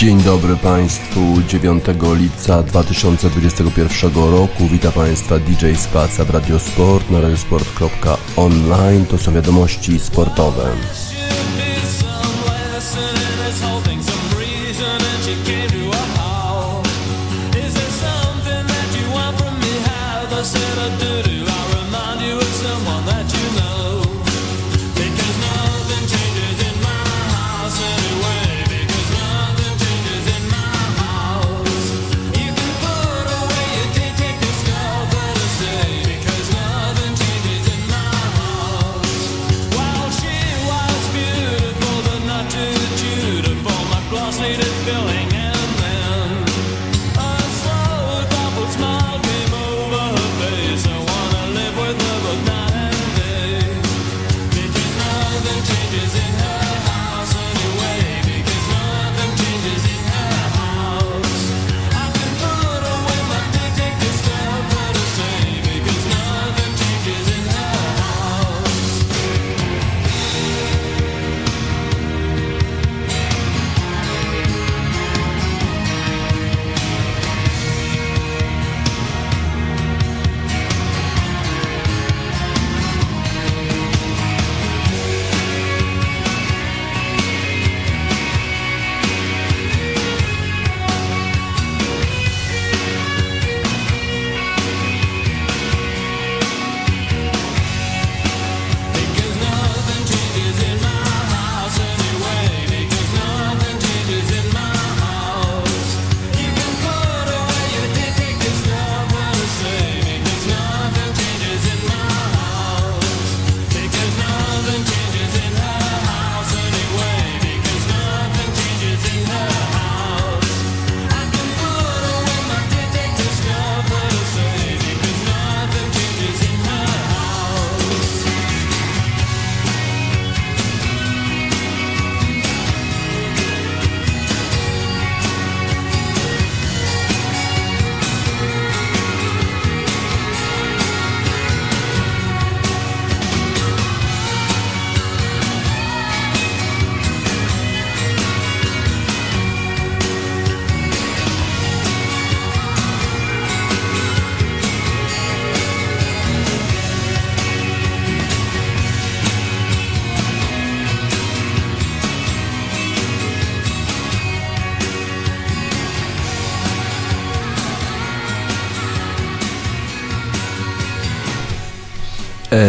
Dzień dobry Państwu. 9 lipca 2021 roku. Witam Państwa DJ Spaca w Radiosport na radiosport.online. To są wiadomości sportowe.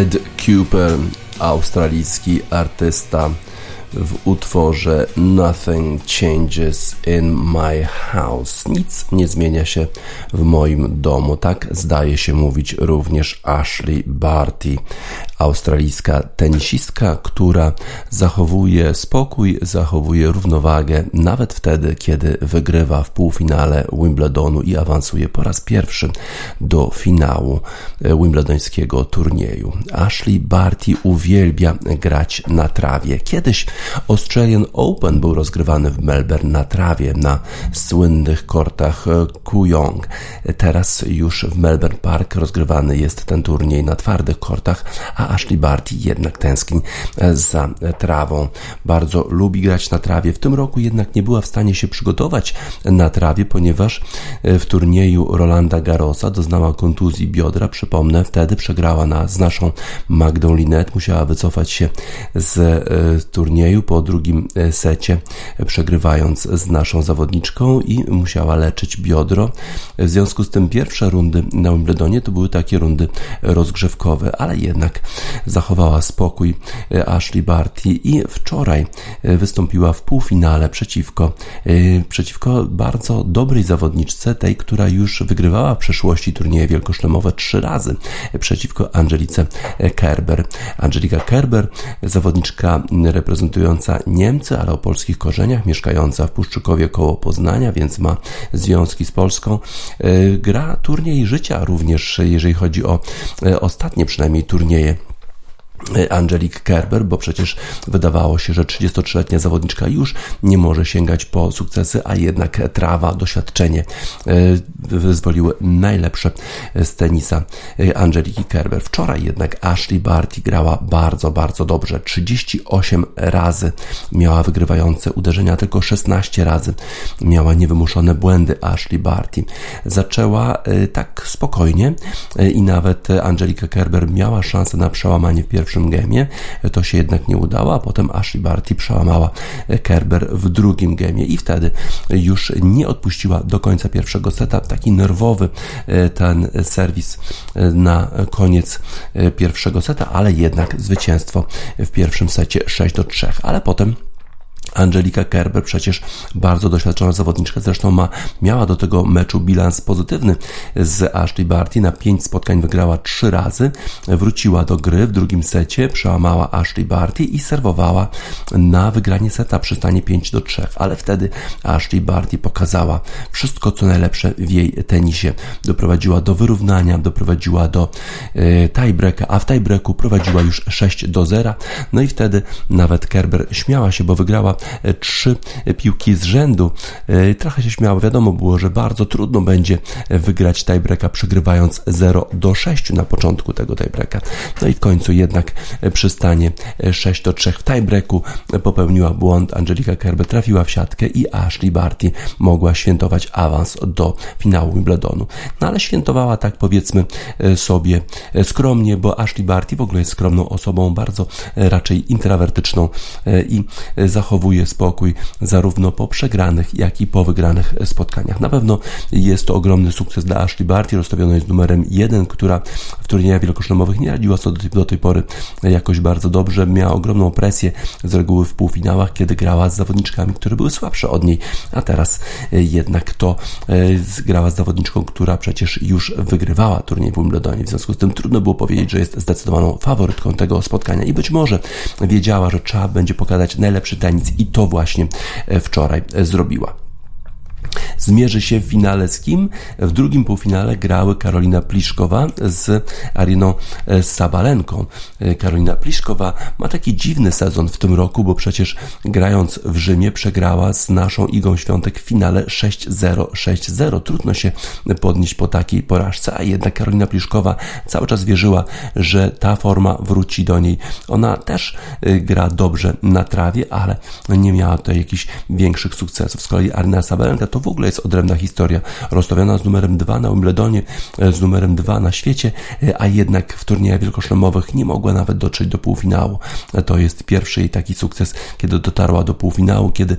Ed Cooper, australijski artysta w utworze Nothing Changes in My House. Nic nie zmienia się w moim domu. Tak zdaje się mówić również Ashley Barty, australijska tenisistka, która zachowuje spokój, zachowuje równowagę nawet wtedy, kiedy wygrywa w półfinale Wimbledonu i awansuje po raz pierwszy do finału wimbledońskiego turnieju. Ashley Barty uwielbia grać na trawie. Kiedyś Australian Open był rozgrywany w Melbourne na trawie, na słynnych kortach Kuyong. Teraz już w Melbourne Park rozgrywany jest ten turniej na twardych kortach, a Ashley Barty jednak tęskni za trawą. Bardzo lubi grać na trawie. W tym roku jednak nie była w stanie się przygotować na trawie, ponieważ w turnieju Rolanda Garrosa doznała kontuzji biodra. Przypomnę, wtedy przegrała na, z naszą Magdą Linet. Musiała wycofać się z e, turnieju po drugim e, secie, przegrywając z naszą zawodniczką i musiała leczyć biodro. W związku z tym pierwsze rundy na Wimbledonie to były takie rundy rozgrzewkowe, ale jednak zachowała spokój e, Ashley Barty i wczoraj e, wystąpiła w półfinale przeciwko, e, przeciwko bardzo dobrej zawodniczce, tej, która już wygrywała w przeszłości turnieje wielkoszlemowe trzy razy, przeciwko Angelice Kerber. Angelika Kerber, zawodniczka reprezentująca Niemcy, ale o polskich korzeniach, mieszkająca w Puszczykowie koło Poznania, więc ma związki z Polską. Gra turniej życia również, jeżeli chodzi o ostatnie przynajmniej turnieje Angelique Kerber, bo przecież wydawało się, że 33-letnia zawodniczka już nie może sięgać po sukcesy, a jednak trawa, doświadczenie e, wyzwoliły najlepsze z tenisa e, Angeliki Kerber. Wczoraj jednak Ashley Barty grała bardzo, bardzo dobrze. 38 razy miała wygrywające uderzenia, tylko 16 razy miała niewymuszone błędy Ashley Barty. Zaczęła tak spokojnie i nawet Angelika Kerber miała szansę na przełamanie w pierwszym pierwszym gemie. To się jednak nie udało, a potem Ashley Barty przełamała Kerber w drugim gemie i wtedy już nie odpuściła do końca pierwszego seta. Taki nerwowy e, ten serwis e, na koniec e, pierwszego seta, ale jednak zwycięstwo w pierwszym secie 6 do 3. Ale potem Angelika Kerber, przecież bardzo doświadczona zawodniczka, zresztą ma, miała do tego meczu bilans pozytywny z Ashley Barty. Na pięć spotkań wygrała trzy razy, wróciła do gry w drugim secie, przełamała Ashley Barty i serwowała na wygranie seta przy stanie 5 do 3. Ale wtedy Ashley Barty pokazała wszystko, co najlepsze w jej tenisie. Doprowadziła do wyrównania, doprowadziła do e, tiebreaka, a w tiebreaku prowadziła już 6 do 0. No i wtedy nawet Kerber śmiała się, bo wygrała trzy piłki z rzędu. E, trochę się śmiało, wiadomo było, że bardzo trudno będzie wygrać tiebreaka przegrywając 0 do 6 na początku tego tiebreaka. No i w końcu jednak przy stanie 6 do 3 w tiebreaku popełniła błąd. Angelika Kerber trafiła w siatkę i Ashley Barty mogła świętować awans do finału Wimbledonu. No ale świętowała tak powiedzmy e, sobie skromnie, bo Ashley Barty w ogóle jest skromną osobą, bardzo raczej intrawertyczną i zachowuje zachowuje spokój zarówno po przegranych, jak i po wygranych spotkaniach. Na pewno jest to ogromny sukces dla Ashley Barty, rozstawionej z numerem 1, która w turniejach wielkoszlemowych nie radziła sobie do tej, do tej pory jakoś bardzo dobrze. Miała ogromną presję z reguły w półfinałach, kiedy grała z zawodniczkami, które były słabsze od niej, a teraz e, jednak to e, grała z zawodniczką, która przecież już wygrywała turniej w Wimbledonie. W związku z tym trudno było powiedzieć, że jest zdecydowaną faworytką tego spotkania i być może wiedziała, że trzeba będzie pokazać najlepszy tenis i to właśnie e, wczoraj e, zrobiła zmierzy się w finale z kim? W drugim półfinale grały Karolina Pliszkowa z Ariną e, Sabalenką. E, Karolina Pliszkowa ma taki dziwny sezon w tym roku, bo przecież grając w Rzymie przegrała z naszą Igą Świątek w finale 6-0, 6-0. Trudno się podnieść po takiej porażce, a jednak Karolina Pliszkowa cały czas wierzyła, że ta forma wróci do niej. Ona też e, gra dobrze na trawie, ale nie miała tutaj jakichś większych sukcesów. Z kolei Arina Sabalenka to w ogóle jest odrębna historia. Rozstawiona z numerem 2 na Wimbledonie, e, z numerem 2 na świecie, e, a jednak w turniejach wielkoszlemowych nie mogła nawet dotrzeć do półfinału. E, to jest pierwszy jej taki sukces, kiedy dotarła do półfinału, kiedy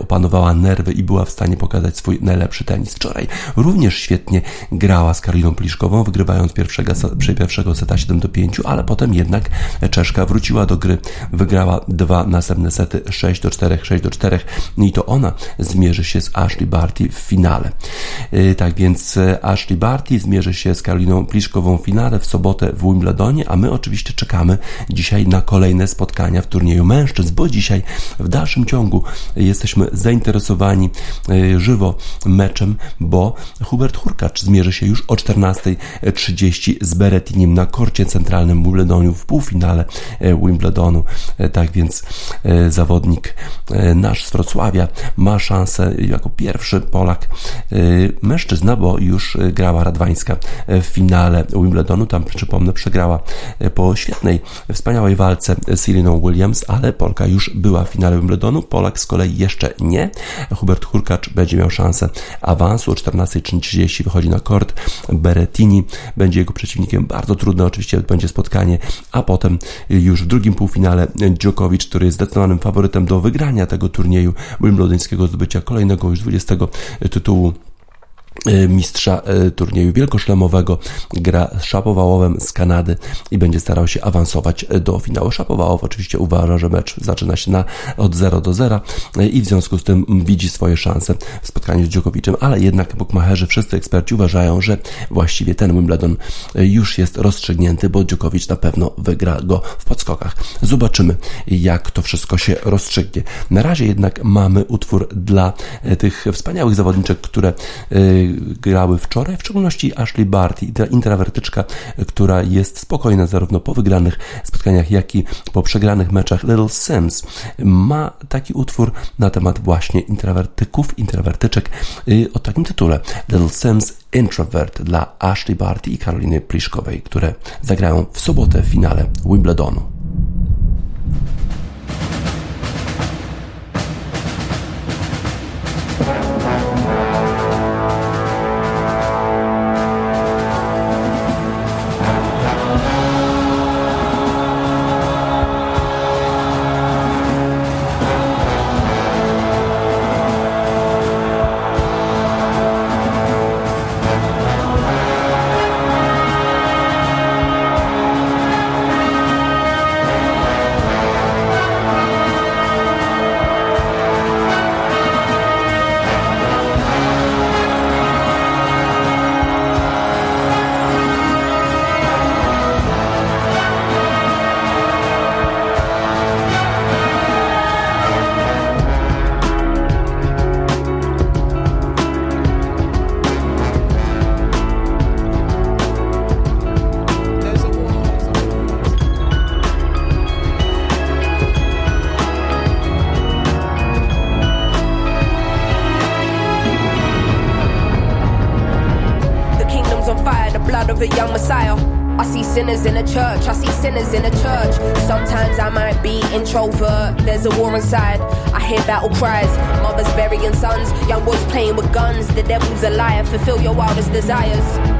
opanowała nerwy i była w stanie pokazać swój najlepszy tenis. Wczoraj również świetnie grała z Karoliną Pliszkową, wygrywając pierwszego, pierwszego seta 7 do 5, ale potem jednak Czeszka wróciła do gry, wygrała dwa następne sety 6 do 4, 6 do 4 i to ona zmierzy się z Ashley Barty w finale. Y, tak więc e, Ashley Barty zmierzy się z Karoliną Pliszkową w finale w sobotę w Wimbledonie, a my oczywiście czekamy dzisiaj na kolejne spotkania w turnieju mężczyzn, bo dzisiaj w dalszym ciągu jesteśmy zainteresowani e, żywo meczem, bo Hubert Hurkacz zmierzy się już o 14.30 z Beretinim na korcie centralnym Wimbledonu w półfinale e, Wimbledonu. Tak więc zawodnik nasz z Wrocławia ma szansę jako pierwszy Polak y, mężczyzna, bo już grała Radwańska w finale Wimbledonu. Tam, przypomnę, przegrała po świetnej, wspaniałej walce z Iriną Williams, ale Polka już była w finale Wimbledonu. Polak z kolei jeszcze nie. Hubert Hurkacz będzie miał szansę awansu. O 14.30 wychodzi na kort. Berettini będzie jego przeciwnikiem. Bardzo trudne oczywiście będzie spotkanie, a potem już w drugim półfinale Djokovic, który jest zdecydowanym faworytem do wygrania tego turnieju wimbledońskiego, zdobycia kolejnego już 20 tytułu. Mistrza e, turnieju wielkoszlemowego gra Szapowałowem z Kanady i będzie starał się awansować do finału. Szapowałow oczywiście uważa, że mecz zaczyna się na, od 0 do 0 e, i w związku z tym widzi swoje szanse w spotkaniu z Djokovicem, ale jednak bukmacherzy, wszyscy eksperci uważają, że właściwie ten Wimbledon już jest rozstrzygnięty, bo Djokovic na pewno wygra go w podskokach. Zobaczymy, jak to wszystko się rozstrzygnie. Na razie jednak mamy utwór dla tych wspaniałych zawodniczek, które grały wczoraj, w szczególności Ashley Barty, intrawertyczka, która jest spokojna zarówno po wygranych spotkaniach, jak i po przegranych meczach. Little Sims ma taki utwór na temat właśnie intrawertyków, intrawertyczek o takim tytule Little Sims Introvert dla Ashley Barty i Karoliny Pliszkowej, które zagrają w sobotę w finale Wimbledonu. Battle cries. Mothers burying sons, young boys playing with guns. The devil's a liar, fulfill your wildest desires.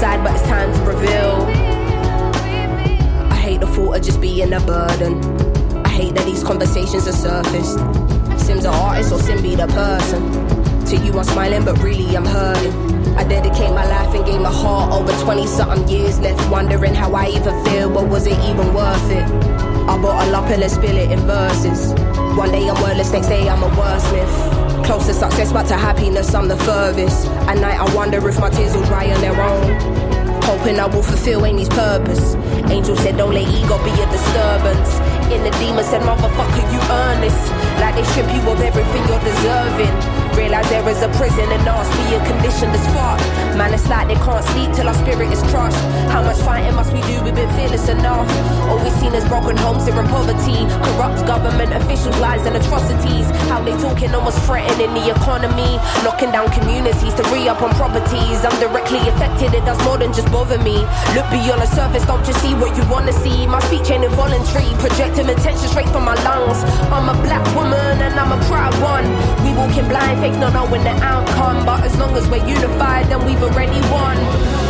But it's time to reveal. I hate the thought of just being a burden. I hate that these conversations are surfaced. Sim's an artist or Sim be the person. To you, I'm smiling, but really I'm hurting. I dedicate my life and gave my heart over 20 something years left, wondering how I even feel, but was it even worth it? I bottle up and let's spill it in verses. One day I'm wordless, next day I'm a wordsmith. Close to success, but to happiness, I'm the furthest. At night, I wonder if my tears will dry on their own. Hoping I will fulfill Amy's purpose. Angel said, Don't let ego be a disturbance. In the demon said, Motherfucker, you earn this. Like they strip you of everything you're deserving. Realize there is a prison and me a condition that's fucked. Man, it's like they can't sleep till our spirit is crushed. How much fighting must we do? We've been fearless enough. All we've seen is broken homes here in poverty. Corrupt government officials, lies and atrocities. How they talking almost threatening the economy. Knocking down communities to re up on properties. I'm directly affected, it does more than just bother me. Look beyond the surface, don't just see what you wanna see. My speech ain't involuntary, projecting attention straight from my lungs. Blind faith not knowing the outcome. But as long as we're unified, then we've already won.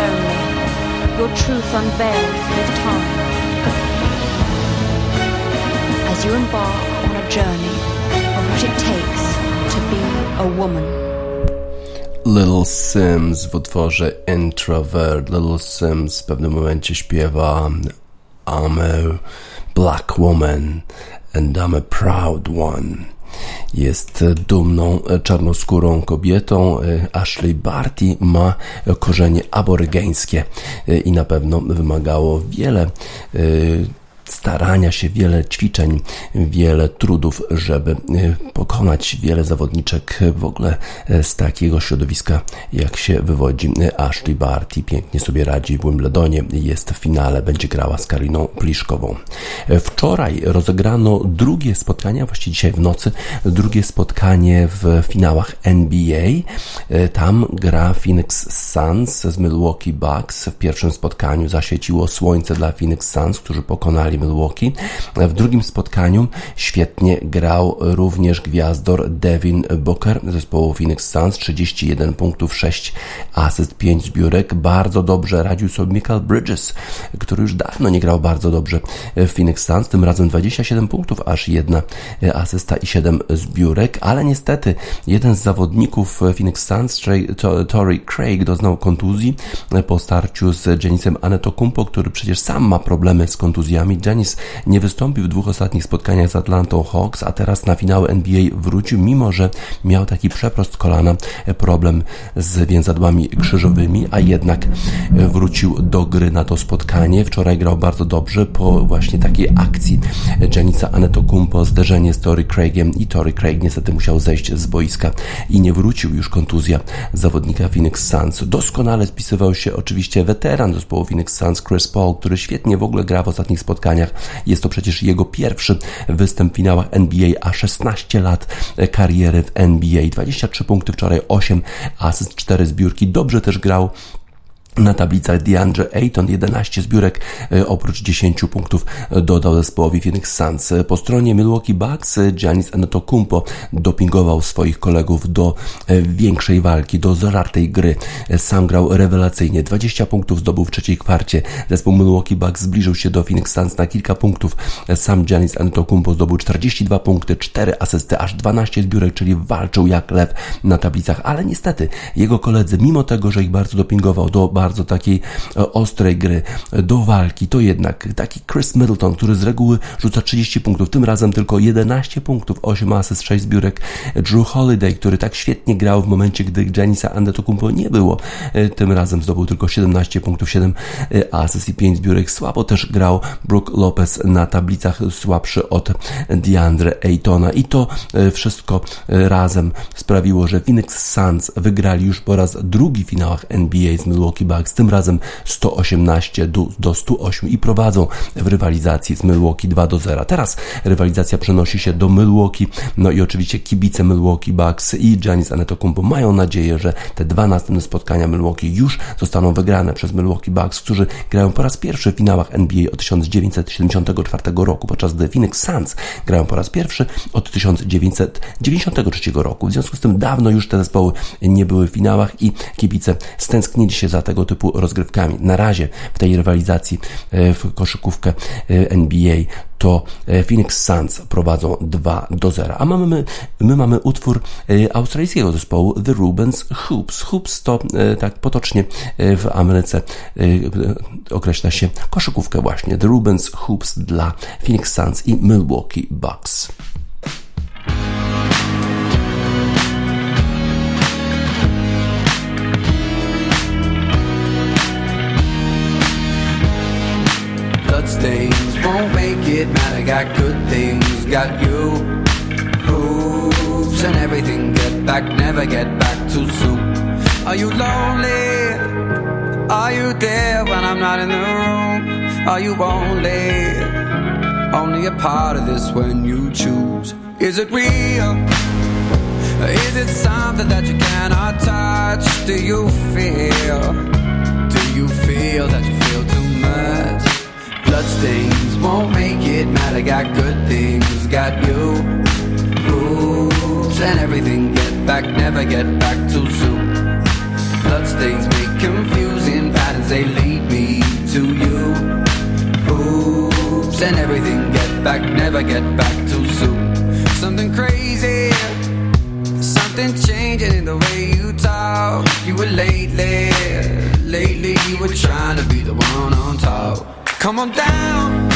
Lonely, your truth unveiled with time. As you embark on a journey of what it takes to be a woman. Little Sims w utworze Introvert. Little Sims w pewnym momencie śpiewa I'm a black woman and I'm a proud one. Jest dumną czarnoskórą kobietą. Ashley Barty ma korzenie aborygeńskie i na pewno wymagało wiele starania się, wiele ćwiczeń, wiele trudów, żeby e, pokonać wiele zawodniczek w ogóle e, z takiego środowiska, jak się wywodzi e, Ashley Barty. Pięknie sobie radzi w Wimbledonie, jest w finale, będzie grała z Kariną Pliszkową. Wczoraj rozegrano drugie spotkanie, właściwie dzisiaj w nocy, drugie spotkanie w finałach NBA. Tam gra Phoenix Suns z Milwaukee Bucks. W pierwszym spotkaniu zaświeciło słońce dla Phoenix Suns, którzy pokonali Milwaukee. W drugim spotkaniu świetnie grał również gwiazdor Devin Booker zespołu Phoenix Suns, 31 punktów, 6 asyst, 5 zbiórek. Bardzo dobrze radził sobie Michael Bridges, który już dawno nie grał bardzo dobrze w Phoenix Suns, tym razem 27 punktów, aż jedna asysta i 7 zbiórek, ale niestety jeden z zawodników Phoenix Suns, Tory Craig, doznał kontuzji po starciu z Janisem Anetokumpo, który przecież sam ma problemy z kontuzjami. Janis nie wystąpił w dwóch ostatnich spotkaniach z Atlantą Hawks, a teraz na finały NBA wrócił, mimo że miał taki przeprost kolana, problem z więzadłami krzyżowymi, a jednak wrócił do gry na to spotkanie. Wczoraj grał bardzo dobrze po właśnie takiej akcji Janisa Anetokumpo, zderzenie z Tory Craigiem i Tory Craig niestety musiał zejść z boiska i nie wrócił już kontuzja zawodnika Phoenix Suns. Doskonale spisywał się oczywiście weteran zespołu Phoenix Suns Chris Paul, który świetnie w ogóle gra w ostatnich spotkaniach jest to przecież jego pierwszy występ w finałach NBA, a 16 lat kariery w NBA. 23 punkty wczoraj, 8 asyst, 4 zbiórki. Dobrze też grał na tablicach DeAndre Ayton 11 zbiórek e, oprócz 10 punktów dodał zespołowi Phoenix Suns. Po stronie Milwaukee Bucks Giannis Antetokounmpo dopingował swoich kolegów do e, większej walki, do zażartej gry. E, sam grał rewelacyjnie. 20 punktów zdobył w trzeciej kwarcie. Zespół Milwaukee Bucks zbliżył się do Phoenix Suns na kilka punktów. Sam Giannis Antetokounmpo zdobył 42 punkty, 4 asysty, aż 12 zbiórek, czyli walczył jak lew na tablicach, ale niestety jego koledzy, mimo tego, że ich bardzo dopingował do bardzo takiej e, ostrej gry e, do walki, to jednak taki Chris Middleton, który z reguły rzuca 30 punktów, tym razem tylko 11 punktów, 8 asyst, 6 zbiórek. Drew Holiday, który tak świetnie grał w momencie, gdy Janisa Antetokounmpo nie było, e, tym razem zdobył tylko 17 punktów, 7 asyst i 5 zbiórek. Słabo też grał Brook Lopez na tablicach, słabszy od DeAndre Aytona i to wszystko razem sprawiło, że Phoenix Suns wygrali już po raz drugi w finałach NBA z Milwaukee Bucks, tym razem 118 do, do 108 i prowadzą w rywalizacji z Milwaukee 2 do 0. Teraz rywalizacja przenosi się do Milwaukee, no i oczywiście kibice Milwaukee Bucks i Giannis Antetokounmpo mają nadzieję, że te dwa następne spotkania Milwaukee już zostaną wygrane przez Milwaukee Bucks, którzy grają po raz pierwszy w finałach NBA od 1974 roku, podczas gdy Phoenix Suns grają po raz pierwszy od 1993 roku. W związku z tym dawno już te zespoły nie były w finałach i kibice stęsknili się za tego typu rozgrywkami. Na razie w tej rywalizacji e, w koszykówkę e, NBA to e, Phoenix Suns prowadzą 2 do 0. A mamy, my, my mamy utwór australijskiego zespołu The Rubens Hoops. Hoops to tak potocznie w Ameryce określa się koszykówkę właśnie. The Rubens Hoops dla Phoenix Suns i Milwaukee Bucks. Bloodstains won't make it matter. Got good things, got you. Hoops and everything. Get back, never get back too soon. Are you lonely? Are you there when I'm not in the room? Are you only? Only a part of this when you choose. Is it real? Is it something that you cannot touch? Do you feel? Do you feel that you feel too much? Bloodstains won't make it matter. Got good things, got you. Rules and everything. Get back, never get back too soon. Bloodstains make confusing patterns. They lead me to you. Hoops and everything. Get back, never get back too soon. Something crazy something changing in the way you talk. You were lately, lately you were trying to be the one on top. Come on down,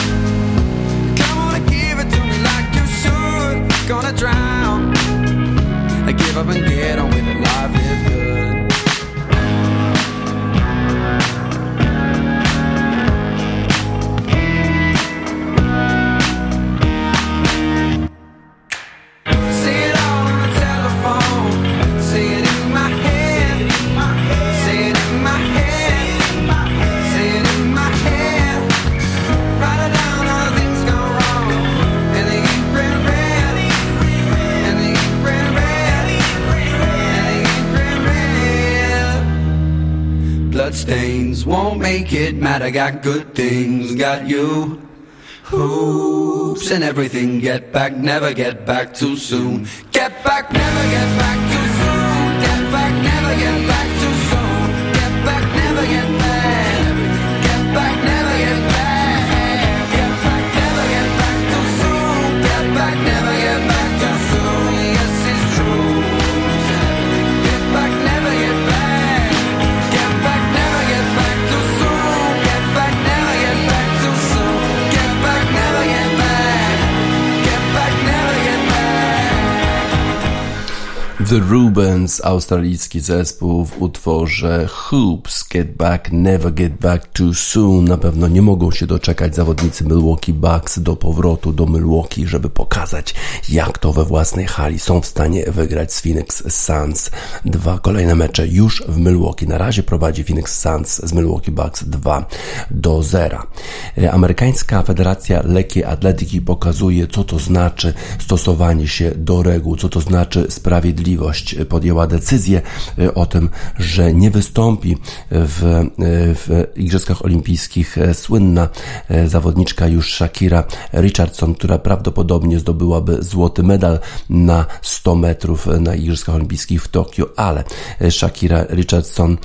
make it matter. Got good things, got you. Hoops and everything. Get back, never get back too soon. Get back, never get back The Rubens, australijski zespół w utworze Hoops, Get Back, Never Get Back Too Soon. Na pewno nie mogą się doczekać zawodnicy Milwaukee Bucks do powrotu do Milwaukee, żeby pokazać, jak to we własnej hali są w stanie wygrać z Phoenix Suns. Dwa kolejne mecze już w Milwaukee. Na razie prowadzi Phoenix Suns z Milwaukee Bucks 2 do 0. Amerykańska Federacja Lekkiej Atletyki pokazuje, co to znaczy stosowanie się do reguł, co to znaczy sprawiedliwość. Podjęła decyzję o tym, że nie wystąpi w, w Igrzyskach Olimpijskich słynna zawodniczka już Shakira Richardson, która prawdopodobnie zdobyłaby złoty medal na 100 metrów na Igrzyskach Olimpijskich w Tokio, ale Shakira Richardson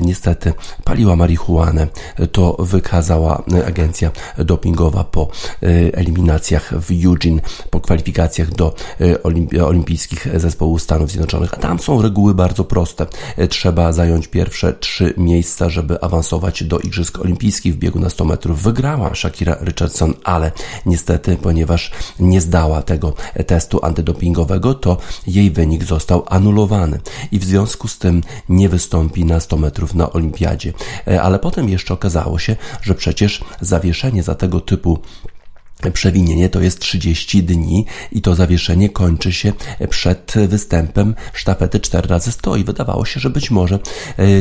niestety paliła marihuanę. To wykazała agencja dopingowa po eliminacjach w Eugene, po kwalifikacjach do olimpijskich zespołów Stanów Zjednoczonych. A tam są reguły bardzo proste. Trzeba zająć pierwsze trzy miejsca, żeby awansować do Igrzysk Olimpijskich w biegu na 100 metrów. Wygrała Shakira Richardson, ale niestety, ponieważ nie zdała tego testu antydopingowego, to jej wynik został anulowany i w związku z tym nie wystąpi na 100 metrów na Olimpiadzie. Ale potem jeszcze okazało się, że przecież zawieszenie za tego typu Przewinienie to jest 30 dni i to zawieszenie kończy się przed występem sztafety 4 razy 100 i wydawało się, że być może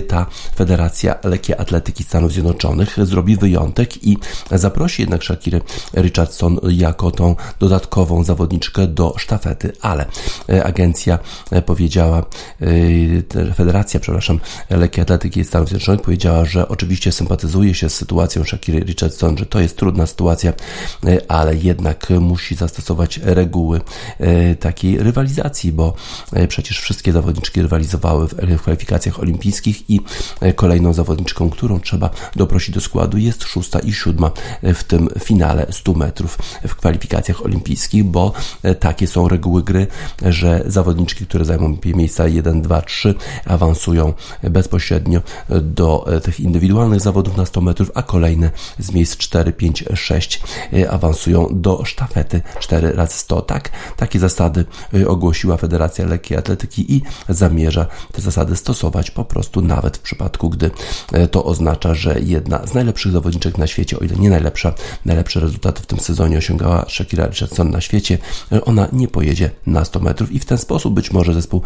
ta Federacja Lekkiej Atletyki Stanów Zjednoczonych zrobi wyjątek i zaprosi jednak Shakirę Richardson jako tą dodatkową zawodniczkę do sztafety, ale agencja powiedziała, Federacja, przepraszam, Lekkiej Atletyki Stanów Zjednoczonych powiedziała, że oczywiście sympatyzuje się z sytuacją Shakiry Richardson, że to jest trudna sytuacja, ale jednak musi zastosować reguły takiej rywalizacji, bo przecież wszystkie zawodniczki rywalizowały w kwalifikacjach olimpijskich i kolejną zawodniczką, którą trzeba doprosić do składu jest szósta i siódma w tym finale 100 metrów w kwalifikacjach olimpijskich, bo takie są reguły gry, że zawodniczki, które zajmą miejsca 1, 2, 3 awansują bezpośrednio do tych indywidualnych zawodów na 100 metrów, a kolejne z miejsc 4, 5, 6 awansują do sztafety 4 razy 100 Tak, takie zasady ogłosiła Federacja Lekkiej Atletyki i zamierza te zasady stosować po prostu nawet w przypadku, gdy to oznacza, że jedna z najlepszych zawodniczek na świecie, o ile nie najlepsza, najlepsze rezultaty w tym sezonie osiągała Shakira Richardson na świecie, ona nie pojedzie na 100 metrów i w ten sposób być może zespół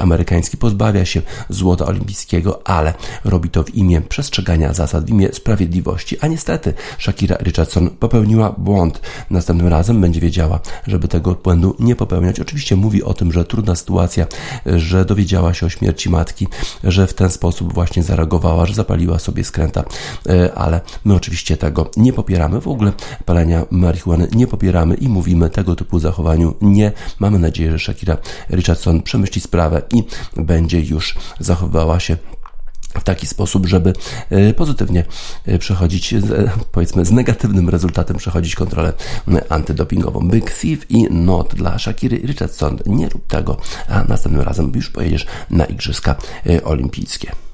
amerykański pozbawia się złota olimpijskiego, ale robi to w imię przestrzegania zasad, w imię sprawiedliwości, a niestety Shakira Richardson popełniła błąd. Następnym razem będzie wiedziała, żeby tego błędu nie popełniać. Oczywiście mówi o tym, że trudna sytuacja, że dowiedziała się o śmierci matki, że w ten sposób właśnie zareagowała, że zapaliła sobie skręta, e, ale my oczywiście tego nie popieramy. W ogóle palenia marihuany nie popieramy i mówimy tego typu zachowaniu nie. Mamy nadzieję, że Shakira Richardson przemyśli sprawę i będzie już zachowywała się w taki sposób, żeby e, pozytywnie e, przechodzić, powiedzmy z negatywnym rezultatem przechodzić kontrolę antydopingową. Big Thief i Not dla Shakiry Richardson. Nie rób tego, a następnym razem już pojedziesz na Igrzyska e, Olimpijskie.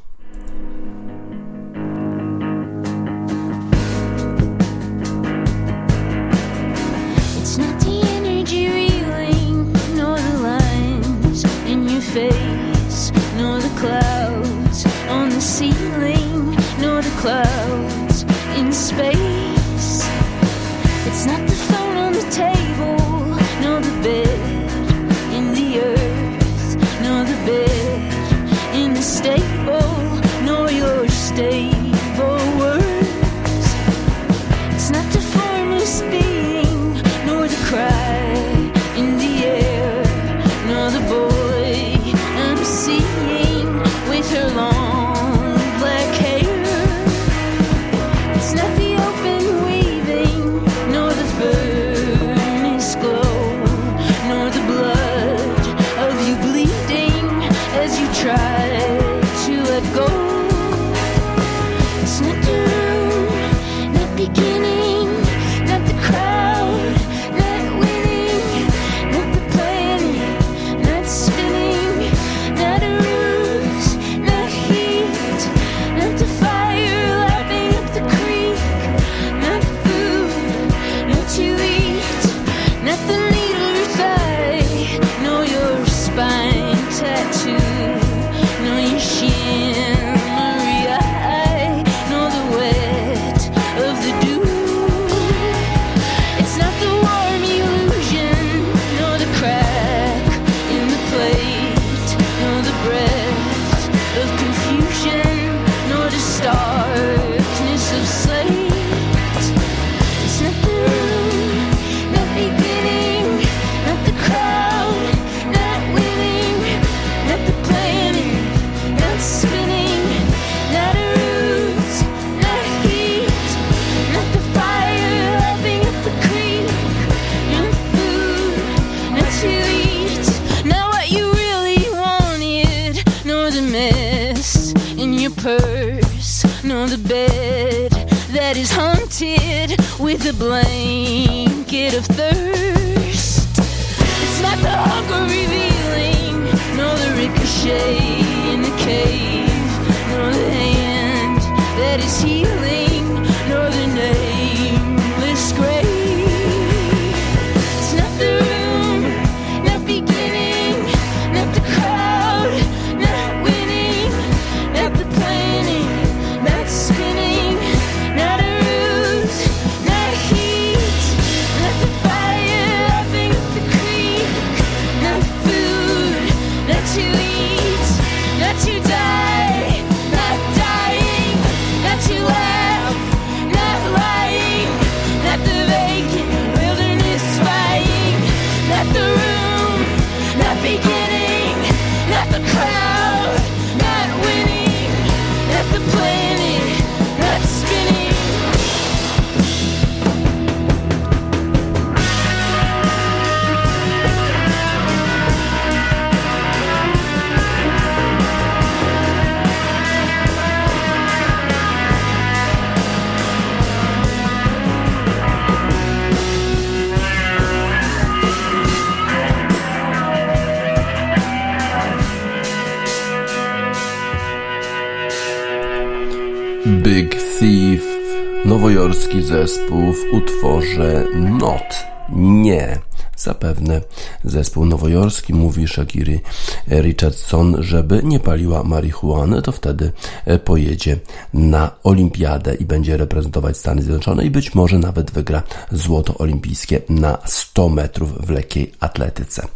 Nowojorski zespół w utworze Not. Nie. Zapewne zespół nowojorski mówi Shakiri Richardson, żeby nie paliła marihuany, to wtedy e, pojedzie na olimpiadę i będzie reprezentować Stany Zjednoczone i być może nawet wygra złoto olimpijskie na 100 metrów w lekkiej atletyce.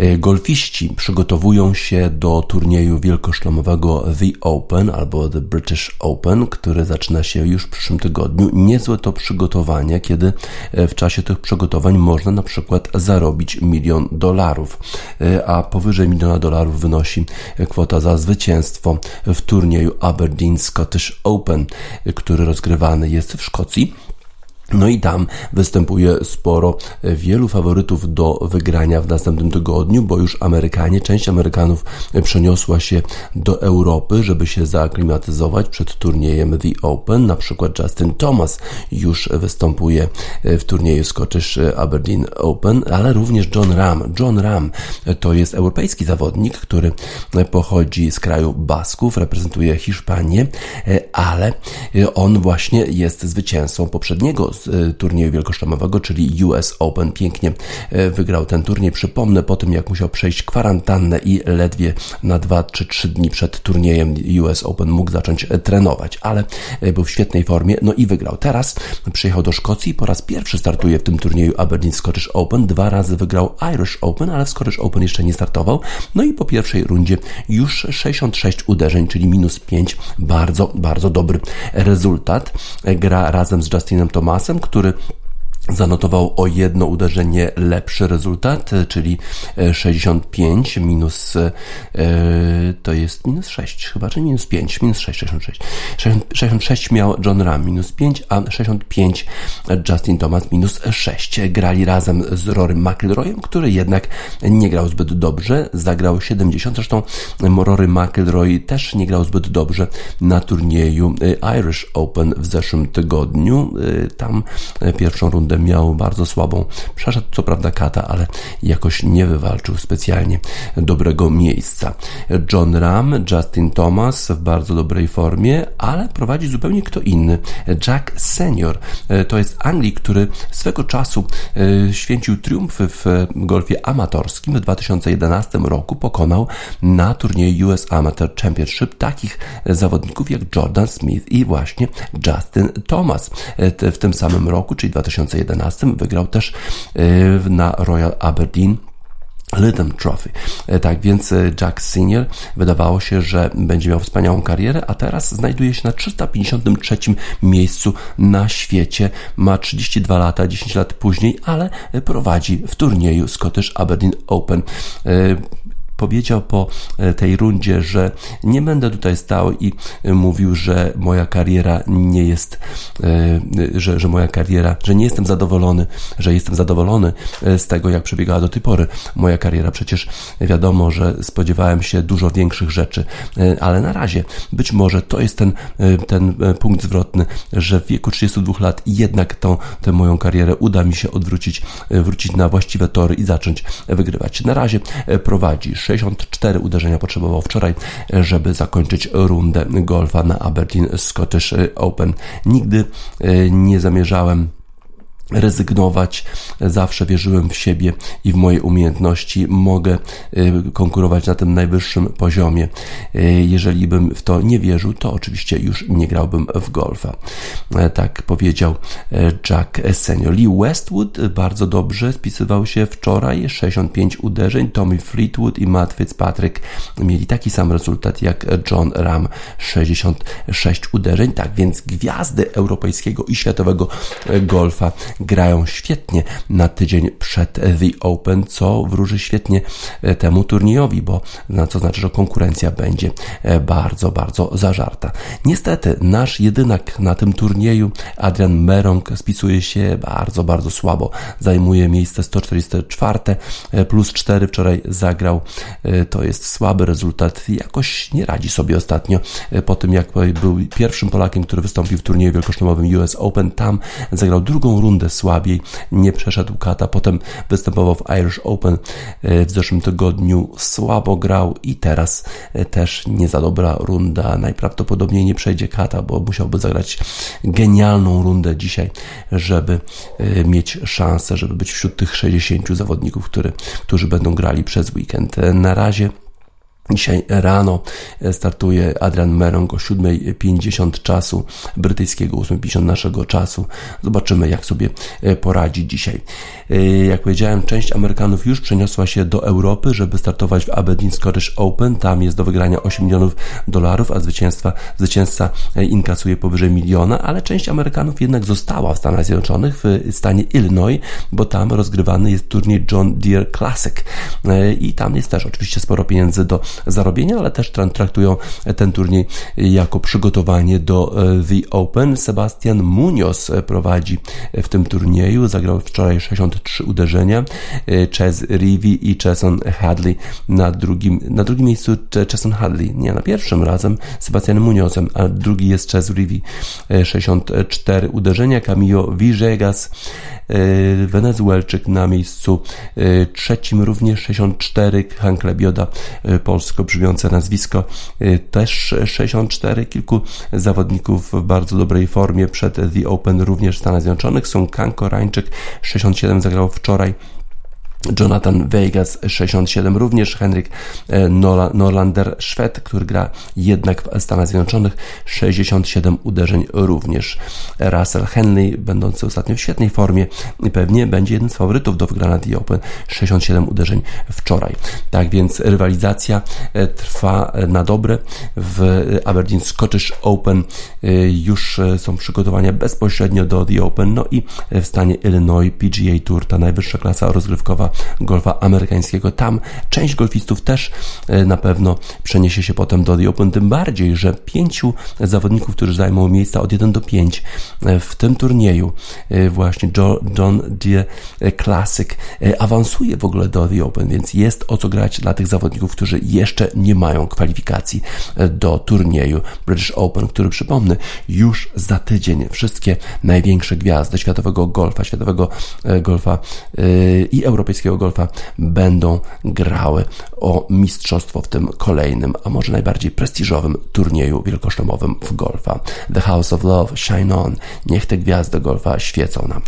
E, golfiści przygotowują się do turnieju wielkoszlemowego The Open albo The British Open, który zaczyna się już w przyszłym tygodniu. Niezłe to przygotowanie, kiedy e, w czasie tych przygotowań można na przykład zarobić milion dolarów, e, a powyżej miliona dolarów wynosi kwota za zwycięstwo w turnieju Aberdeen Scottish Open, który rozgrywany jest w Szkocji. No i tam występuje sporo wielu faworytów do wygrania w następnym tygodniu, bo już Amerykanie, część Amerykanów przeniosła się do Europy, żeby się zaaklimatyzować przed turniejem The Open. Na przykład Justin Thomas już występuje w turnieju Scottish Aberdeen Open, ale również John Ram. John Ram to jest europejski zawodnik, który pochodzi z kraju Basków, reprezentuje Hiszpanię, ale on właśnie jest zwycięzcą poprzedniego E, turnieju wielkoszlemowego, czyli US Open. Pięknie e, wygrał ten turniej. Przypomnę po tym, jak musiał przejść kwarantannę i ledwie na 2 czy 3 dni przed turniejem US Open mógł zacząć e, trenować, ale był w świetnej formie, no i wygrał. Teraz przyjechał do Szkocji po raz pierwszy startuje w tym turnieju Aberdeen Scottish Open. Dwa razy wygrał Irish Open, ale w Scottish Open jeszcze nie startował. No i po pierwszej rundzie już 66 uderzeń, czyli minus 5. Bardzo, bardzo dobry rezultat. Gra razem z Justinem Thomasem który zanotował o jedno uderzenie lepszy rezultat, czyli 65 e, minus e, to jest minus 6 chyba, czy minus 5, minus 6, 66. 66 miał John Ram minus 5, a 65 Justin Thomas minus 6. Grali razem z Rory McIlroyem, który jednak nie grał zbyt dobrze, zagrał 70, zresztą Rory McIlroy też nie grał zbyt dobrze na turnieju e, Irish Open w zeszłym tygodniu. Tam pierwszą rundę miał bardzo słabą. Przeszedł co prawda kata, ale jakoś nie wywalczył specjalnie dobrego miejsca. John Ram, Justin Thomas w bardzo dobrej formie, ale prowadzi zupełnie kto inny. Jack Senior to jest Anglik, który swego czasu e, święcił triumfy w golfie amatorskim. W 2011 roku pokonał na turnieju US Amateur Championship takich zawodników jak Jordan Smith i właśnie Justin Thomas. E, w tym samym roku, czyli 2011 2011 wygrał też e, na Royal Aberdeen Lytham Trophy. E, tak więc e, Jack Senior wydawało się, że będzie miał wspaniałą karierę, a teraz znajduje się na 353 miejscu na świecie. Ma 32 lata, 10 lat później, ale prowadzi w turnieju Scottish Aberdeen Open powiedział po e, tej rundzie, że nie będę tutaj stał i e, mówił, że moja kariera nie jest, e, że, że moja kariera, że nie jestem zadowolony, że jestem zadowolony z tego, jak przebiegała do tej pory moja kariera. Przecież wiadomo, że spodziewałem się dużo większych rzeczy, ale na razie być może to jest ten, ten punkt zwrotny, że w wieku 32 lat jednak tą, tę moją karierę uda mi się odwrócić, wrócić na właściwe tory i zacząć wygrywać. Na razie prowadzi 64 uderzenia potrzebował wczoraj, żeby zakończyć rundę golfa na Aberdeen Scottish Open. Nigdy e, nie zamierzałem rezygnować. Zawsze wierzyłem w siebie i w moje umiejętności. Mogę y, konkurować na tym najwyższym poziomie. Y, jeżeli bym w to nie wierzył, to oczywiście już nie grałbym w golfa. E, tak powiedział e, Jack Senior. Lee Westwood bardzo dobrze spisywał się wczoraj. 65 uderzeń. Tommy Fleetwood i Matt Fitzpatrick mieli taki sam rezultat jak John Ram. 66 uderzeń. Tak więc gwiazdy europejskiego i światowego e, golfa grają świetnie na tydzień przed The Open, co wróży świetnie e, temu turniejowi, bo co znaczy, że konkurencja będzie e, bardzo, bardzo zażarta. Niestety, nasz jedynak na tym turnieju, Adrian Merong, spisuje się bardzo, bardzo słabo. Zajmuje miejsce 144 e, plus 4 wczoraj zagrał. To jest słaby rezultat. Jakoś nie radzi sobie ostatnio po tym, jak był pierwszym Polakiem, który wystąpił w turnieju wielkoszlemowym US Open. Tam zagrał drugą rundę słabiej, nie przeszedł kata, potem występował w Irish Open w zeszłym tygodniu, słabo grał i teraz też nie za dobra runda, najprawdopodobniej nie przejdzie kata, bo musiałby zagrać genialną rundę dzisiaj, żeby mieć szansę, żeby być wśród tych 60 zawodników, który, którzy będą grali przez weekend. Na razie Dzisiaj rano startuje Adrian Merong o 7.50 czasu brytyjskiego, 8.50 naszego czasu. Zobaczymy, jak sobie poradzi dzisiaj. Jak powiedziałem, część Amerykanów już przeniosła się do Europy, żeby startować w Aberdeen Scottish Open. Tam jest do wygrania 8 milionów dolarów, a zwycięstwa, zwycięzca inkasuje powyżej miliona, ale część Amerykanów jednak została w Stanach Zjednoczonych, w stanie Illinois, bo tam rozgrywany jest turniej John Deere Classic. I tam jest też oczywiście sporo pieniędzy do zarobienia, ale też traktują ten turniej jako przygotowanie do e, The Open. Sebastian Munoz prowadzi w tym turnieju, zagrał wczoraj 63 uderzenia. E, Ches Rivi i Cheson Hadley na drugim, na drugim miejscu Cheson Hadley, nie na pierwszym razem Sebastianem Munozem, a drugi jest Ches Rivi 64 e, uderzenia, Camillo Villegas Wenezuelczyk na miejscu trzecim również 64, Hank Lebioda Polska polsko brzmiące nazwisko, y, też 64, kilku zawodników w bardzo dobrej formie przed The Open również w Stanach Zjednoczonych. Są Kanko Rańczyk, 67 zagrał wczoraj Jonathan Vegas 67, również Henryk e, Norlander Szwed, który gra jednak w Stanach Zjednoczonych 67 uderzeń również. Russell Henley, będący ostatnio w świetnej formie, pewnie będzie jednym z faworytów do wygrania The Open 67 uderzeń wczoraj. Tak więc rywalizacja e, trwa na dobre w Aberdeen Scottish Open e, już są przygotowania bezpośrednio do The Open, no i w stanie Illinois PGA Tour, ta najwyższa klasa rozgrywkowa golfa amerykańskiego. Tam część golfistów też e, na pewno przeniesie się potem do The Open, tym bardziej, że pięciu zawodników, którzy zajmą miejsca od 1 do 5 e, w tym turnieju, e, właśnie John Deere Classic, awansuje w ogóle do The Open, więc jest o co grać dla tych zawodników, którzy jeszcze nie mają kwalifikacji do turnieju British Open, który przypomnę, już za tydzień wszystkie największe gwiazdy światowego golfa, światowego golfa i europejskiego amerykańskiego golfa będą grały o mistrzostwo w tym kolejnym, a może najbardziej prestiżowym turnieju wielkoszlemowym w golfa. The House of Love, Shine On. Niech te gwiazdy golfa świecą nam.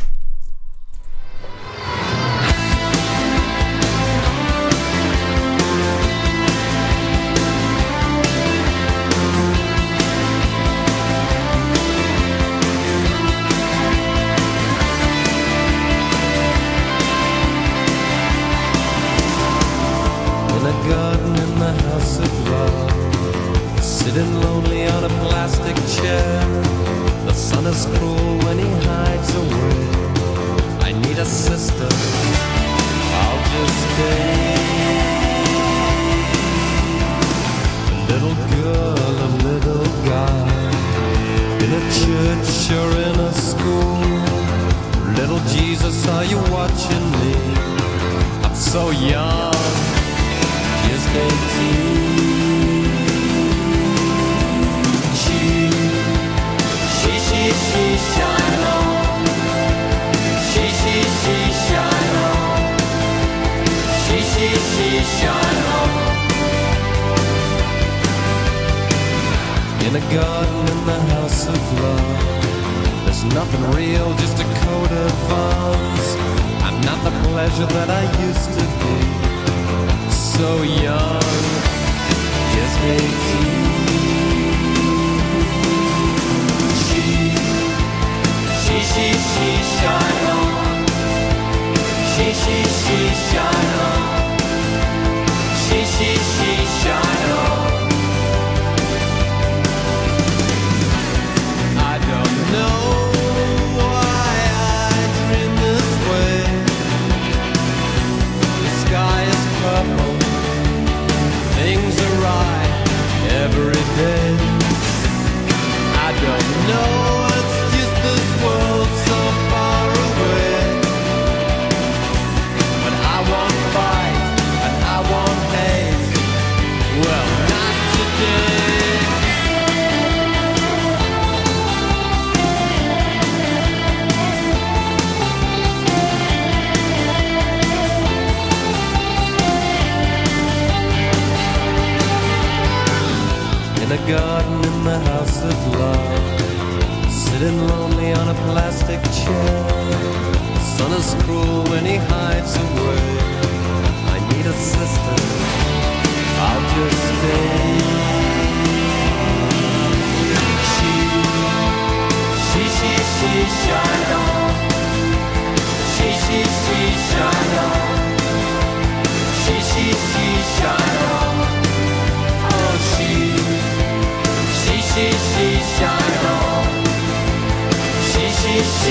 that I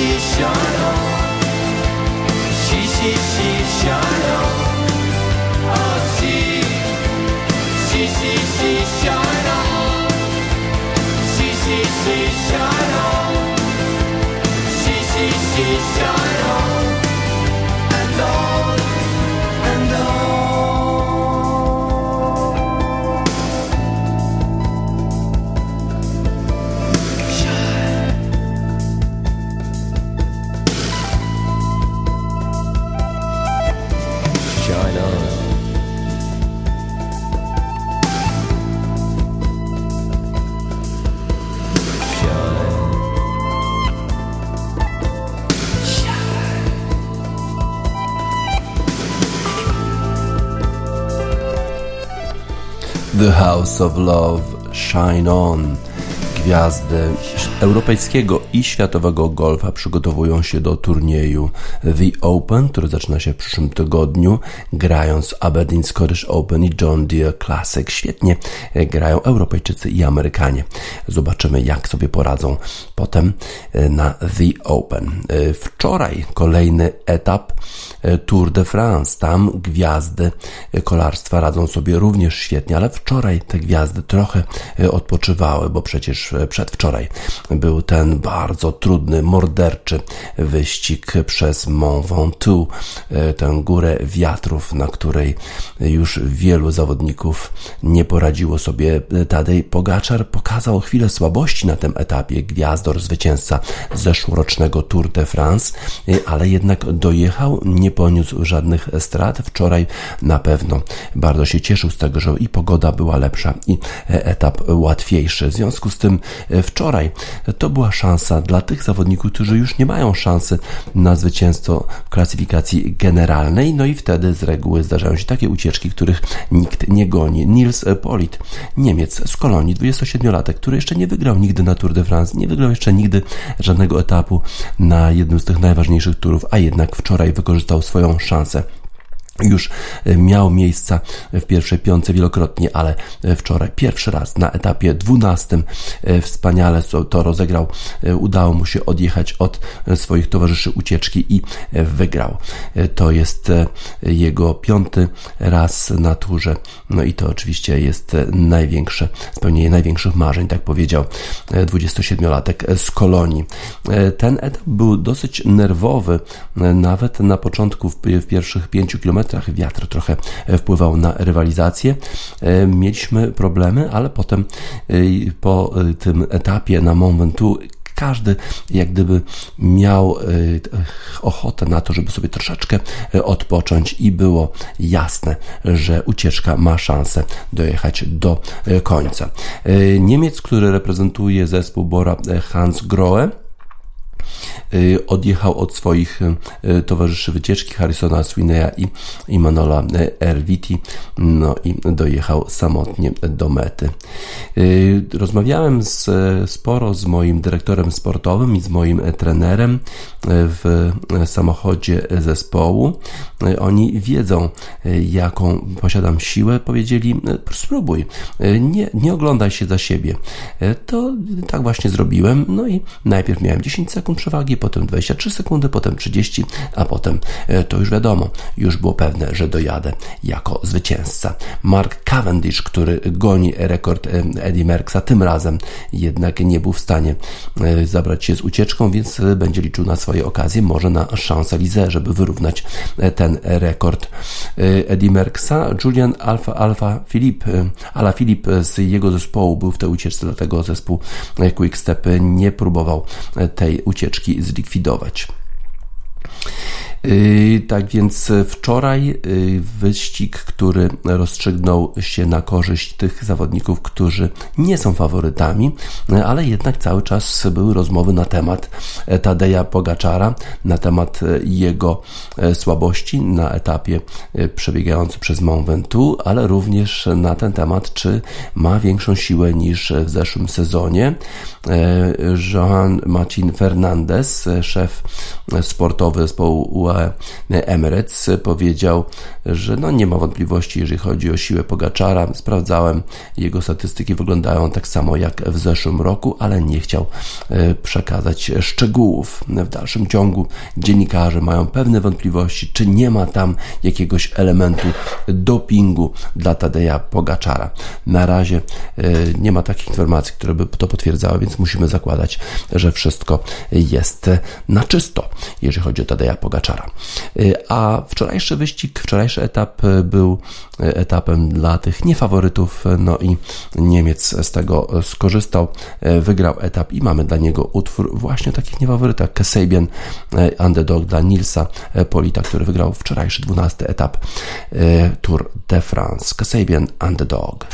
shine on. She, she, she, shine on. The House of Love, Shine On. Gwiazdy europejskiego i światowego golfa przygotowują się do turnieju The Open, który zaczyna się w przyszłym tygodniu, grając Aberdeen Scottish Open i John Deere Classic. Świetnie grają Europejczycy i Amerykanie. Zobaczymy, jak sobie poradzą potem na The Open. Wczoraj kolejny etap Tour de France. Tam gwiazdy kolarstwa radzą sobie również świetnie, ale wczoraj te gwiazdy trochę odpoczywały, bo przecież przedwczoraj był ten bardzo trudny, morderczy wyścig przez Mont Ventoux, tę górę wiatrów, na której już wielu zawodników nie poradziło sobie. Tadej Pogaczar pokazał chwilę słabości na tym etapie, gwiazdor, zwycięzca zeszłorocznego Tour de France, ale jednak dojechał, nie poniósł żadnych strat. Wczoraj na pewno bardzo się cieszył z tego, że i pogoda była lepsza, i etap łatwiejszy. W związku z tym wczoraj to była szansa dla tych zawodników, którzy już nie mają szansy na zwycięstwo w klasyfikacji generalnej, no i wtedy z reguły zdarzają się takie ucieczki, których nikt nie goni. Nils Polit, Niemiec z Kolonii, 27-latek, który jeszcze nie wygrał nigdy na Tour de France, nie wygrał jeszcze nigdy żadnego etapu na jednym z tych najważniejszych turów, a jednak wczoraj wykorzystał swoją szansę już miał miejsca w pierwszej piątce wielokrotnie, ale wczoraj pierwszy raz na etapie dwunastym wspaniale to rozegrał. Udało mu się odjechać od swoich towarzyszy ucieczki i wygrał. To jest jego piąty raz na turze. No i to oczywiście jest największe, spełnienie największych marzeń, tak powiedział 27-latek z Kolonii. Ten etap był dosyć nerwowy, nawet na początku w pierwszych pięciu kilometrach wiatr trochę wpływał na rywalizację. Mieliśmy problemy, ale potem po tym etapie na Mont Ventoux każdy jak gdyby miał ochotę na to, żeby sobie troszeczkę odpocząć i było jasne, że ucieczka ma szansę dojechać do końca. Niemiec, który reprezentuje zespół Bora Hans Grohe, odjechał od swoich towarzyszy wycieczki Harrisona Swineya i, Manola Erviti, no i dojechał samotnie do mety. Rozmawiałem z, sporo z moim dyrektorem sportowym i z moim trenerem w samochodzie zespołu. Oni wiedzą, jaką posiadam siłę. Powiedzieli, spróbuj, nie, nie oglądaj się za siebie. To tak właśnie zrobiłem. No i najpierw miałem 10 sekund przewagi, potem 23 sekundy, potem 30, a potem to już wiadomo, już było pewne, że dojadę jako zwycięzca. Mark Cavendish, który goni rekord Eddie Merckxa, tym razem jednak nie był w stanie zabrać się z ucieczką, więc będzie liczył na swoje okazje, może na szansę Lize, żeby wyrównać ten rekord Eddie Merckxa. Julian Alfa, Alfa Filip, Ala Filip z jego zespołu był w tej ucieczce, dlatego zespół Quickstep nie próbował tej ucieczki zlikwidować. Yy, tak więc wczoraj yy, wyścig, który rozstrzygnął się na korzyść tych zawodników, którzy nie są faworytami, ale jednak cały czas były rozmowy na temat Tadeja Pogaczara, na temat jego słabości na etapie przebiegającym przez Mont Ventoux, ale również na ten temat, czy ma większą siłę niż w zeszłym sezonie. Johan Marcin Fernandez, szef sportowy zespołu Emirates, powiedział, że no nie ma wątpliwości, jeżeli chodzi o siłę Pogaczara. Sprawdzałem, jego statystyki wyglądają tak samo jak w zeszłym roku, ale nie chciał e, przekazać szczegółów. W dalszym ciągu dziennikarze mają pewne wątpliwości, czy nie ma tam jakiegoś elementu dopingu dla Tadeja Pogaczara. Na razie e, nie ma takich informacji, które by to potwierdzały, więc musimy zakładać, że wszystko jest na czysto, jeżeli chodzi o Tadeja Pogaczara. Y, a wczorajszy wyścig, wczorajszy etap y, był y, etapem dla tych niefaworytów, no i Niemiec z tego skorzystał, wygrał etap i mamy dla niego utwór właśnie takich niefaworytach, Kasabian Underdog dla Nilsa Polita, który wygrał wczorajszy 12 etap Tour de France. Kasabian Underdog.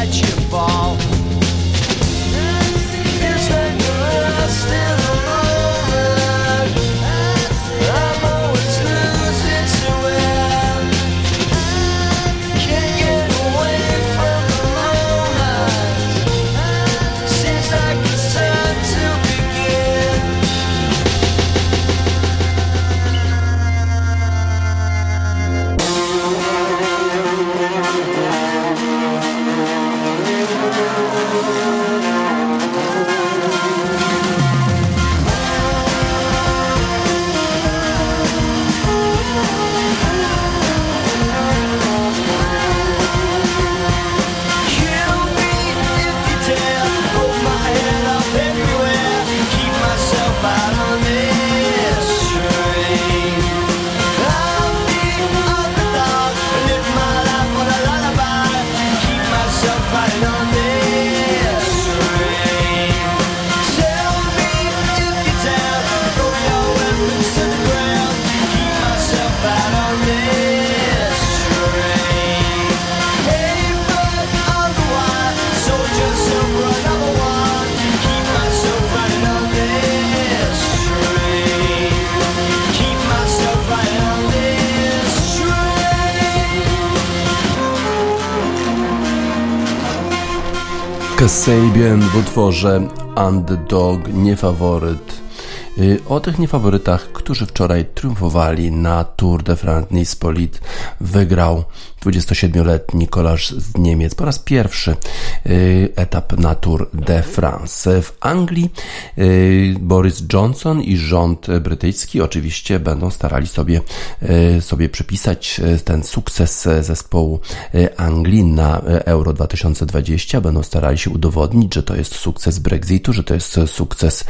that you. Kasabian w utworze Underdog, niefaworyt. Y, o tych niefaworytach, którzy wczoraj triumfowali na Tour de France Nice-Polit, wygrał 27-letni kolarz z Niemiec po raz pierwszy y, etap na Tour de France. W Anglii y, Boris Johnson i rząd brytyjski oczywiście będą starali sobie, y, sobie przypisać ten sukces zespołu Anglii na Euro 2020. Będą starali się udowodnić, że to jest sukces Brexitu, że to jest sukces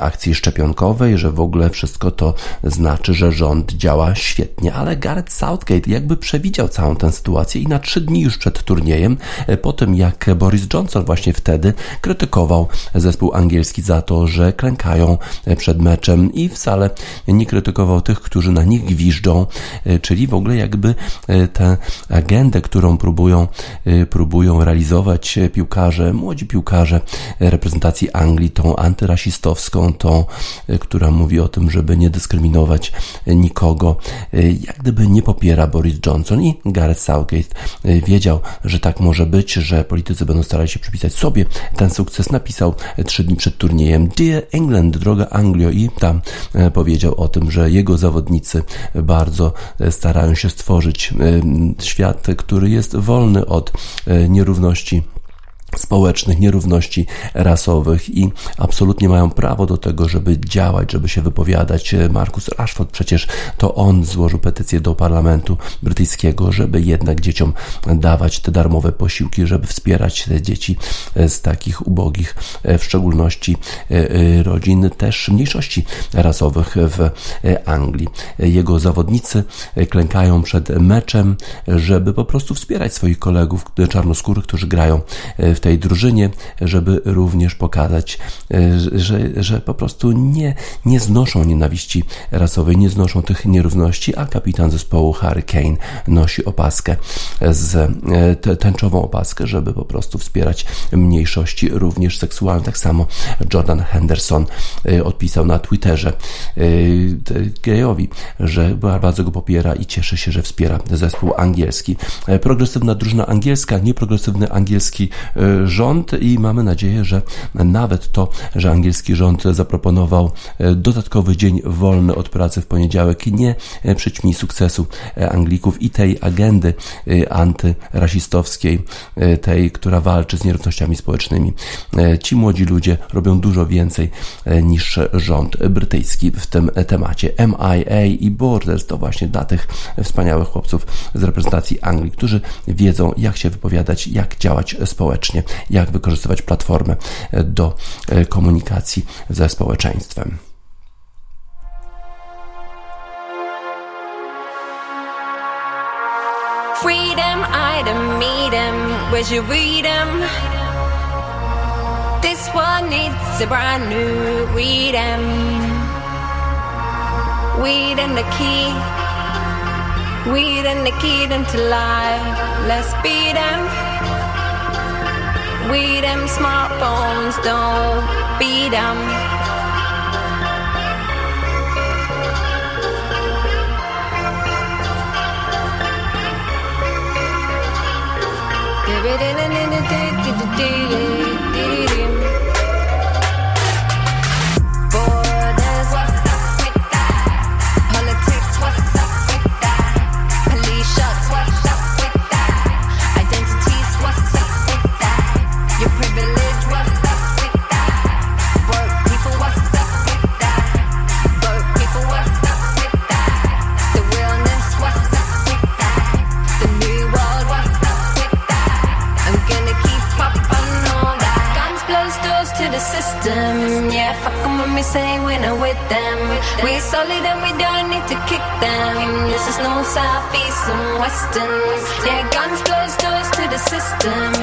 akcji szczepionkowej, że w ogóle wszystko to znaczy, że rząd działa świetnie. Ale Gareth Southgate jakby przewidział całą tę sytuację i na trzy dni już przed turniejem, e, po tym jak Boris Johnson właśnie wtedy krytykował zespół angielski za to, że klękają e, przed meczem i wcale nie krytykował tych, którzy na nich gwiżdżą, e, czyli w ogóle jakby tę agendę, którą próbują, próbują realizować piłkarze, młodzi piłkarze reprezentacji Anglii, tą antyrasistowską, tą, która mówi o tym, żeby nie dyskryminować nikogo, jak gdyby nie popiera Boris Johnson i Gareth Southgate y, wiedział, że tak może być, że politycy będą starali się przypisać sobie ten sukces. Napisał trzy dni przed turniejem Dear England, droga Anglio i tam e, powiedział o tym, że jego zawodnicy bardzo e, starają się stworzyć e, świat, który jest wolny od nierówności społecznych, nierówności rasowych i absolutnie mają prawo do tego, żeby działać, żeby się wypowiadać. Markus Rashford przecież to on złożył petycję do parlamentu brytyjskiego, żeby jednak dzieciom dawać te darmowe posiłki, żeby wspierać te dzieci z takich ubogich, w szczególności e, e, rodzin też mniejszości rasowych w Anglii. Jego zawodnicy klękają przed meczem, żeby po prostu wspierać swoich kolegów czarnoskórych, którzy grają w tej drużynie, żeby również pokazać, e, że, że po prostu nie, nie znoszą nienawiści rasowej, nie znoszą tych nierówności, a kapitan zespołu Harry Kane nosi opaskę z e, tęczową opaskę, żeby po prostu wspierać mniejszości również seksualne. Tak samo Jordan Henderson e, odpisał na Twitterze gejowi, że bardzo go popiera i cieszy się, że wspiera zespół angielski. Progresywna drużyna angielska, nieprogresywny angielski rząd i mamy nadzieję, że nawet to, że angielski rząd zaproponował e, dodatkowy dzień wolny od pracy w poniedziałek nie e, przyćmi sukcesu e, Anglików i tej agendy antyrasistowskiej, tej, która walczy z nierównościami społecznymi. Ci młodzi ludzie robią dużo więcej niż rząd brytyjski w tym temacie. MIA i Borders to właśnie dla tych wspaniałych chłopców z reprezentacji Anglii, którzy wiedzą, jak się wypowiadać, jak działać społecznie, jak wykorzystywać platformę do e, komunikacji ze społeczeństwem. Freedom, item, meet him, where's your freedom? This one needs a brand new freedom. Weed and the key, weed and the key into life. Let's beat them. We them smartphones don't beat them. Give it in and in the day, southeast and western. Yeah, guns close doors to the system.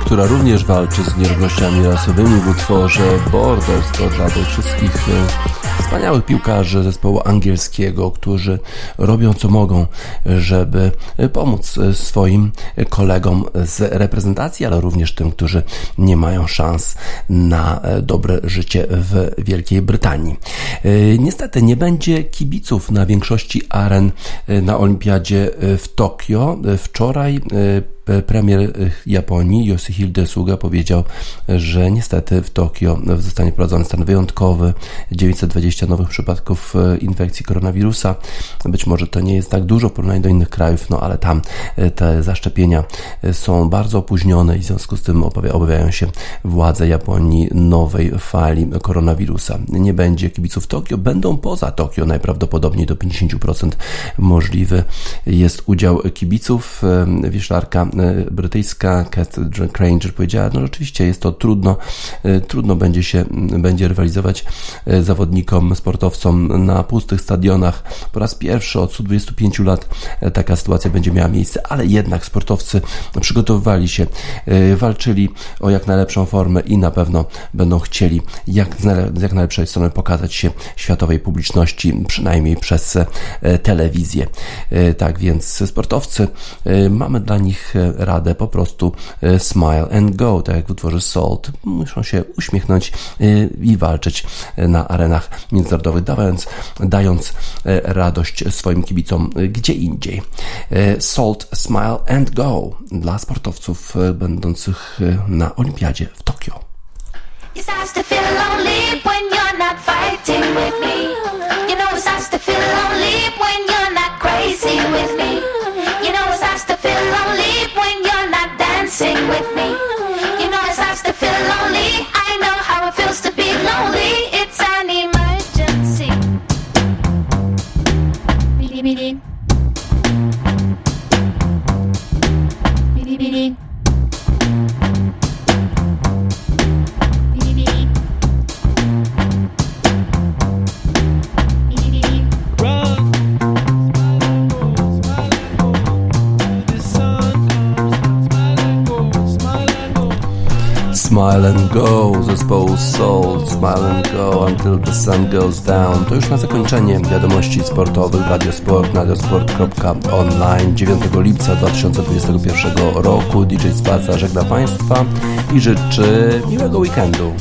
Która również walczy z nierównościami rasowymi w utworze Borders, to dla tych wszystkich e, wspaniałych piłkarzy zespołu angielskiego, którzy robią co mogą, żeby e, pomóc e, swoim kolegom z reprezentacji, ale również tym, którzy nie mają szans na dobre życie w Wielkiej Brytanii. Niestety nie będzie kibiców na większości aren na Olimpiadzie w Tokio. Wczoraj premier e, Japonii Yoshihide Suga powiedział, że niestety w Tokio zostanie wprowadzony stan wyjątkowy, 920 nowych przypadków e, infekcji koronawirusa. Być może to nie jest tak dużo w porównaniu do innych krajów, no ale tam e, te zaszczepienia e, są bardzo opóźnione i w związku z tym obawia- obawiają się władze Japonii nowej fali koronawirusa. Nie będzie kibiców Tokio, będą poza Tokio najprawdopodobniej do 50% możliwy jest udział kibiców. E, Wieszlarka e, brytyjska Kat Granger powiedziała, no rzeczywiście jest to trudno, e, trudno będzie się, będzie rywalizować e, zawodnikom, sportowcom na pustych stadionach. Po raz pierwszy od 125 lat e, taka sytuacja będzie miała miejsce, ale jednak sportowcy przygotowywali się, e, walczyli o jak najlepszą formę i na pewno będą chcieli jak z jak najlepszej strony pokazać się światowej publiczności, przynajmniej przez e, telewizję. E, Tak więc sportowcy, e, mamy dla nich e, radę po prostu e, smile and go, tak jak w utworze Salt. Muszą się uśmiechnąć e, i walczyć e, na arenach międzynarodowych, dając, dając radość swoim kibicom gdzie indziej. Salt, smile and go dla sportowców będących na Olimpiadzie w Tokio. It starts to feel lonely when you're not fighting with me. Abidin. Smile and Go zespołu Soul, Smile and Go Until the Sun Goes Down. To już na zakończenie wiadomości sportowych Radiosport, radiosport.online 9 lipca 2021 roku. DJ Spaca żegna Państwa i życzy miłego weekendu.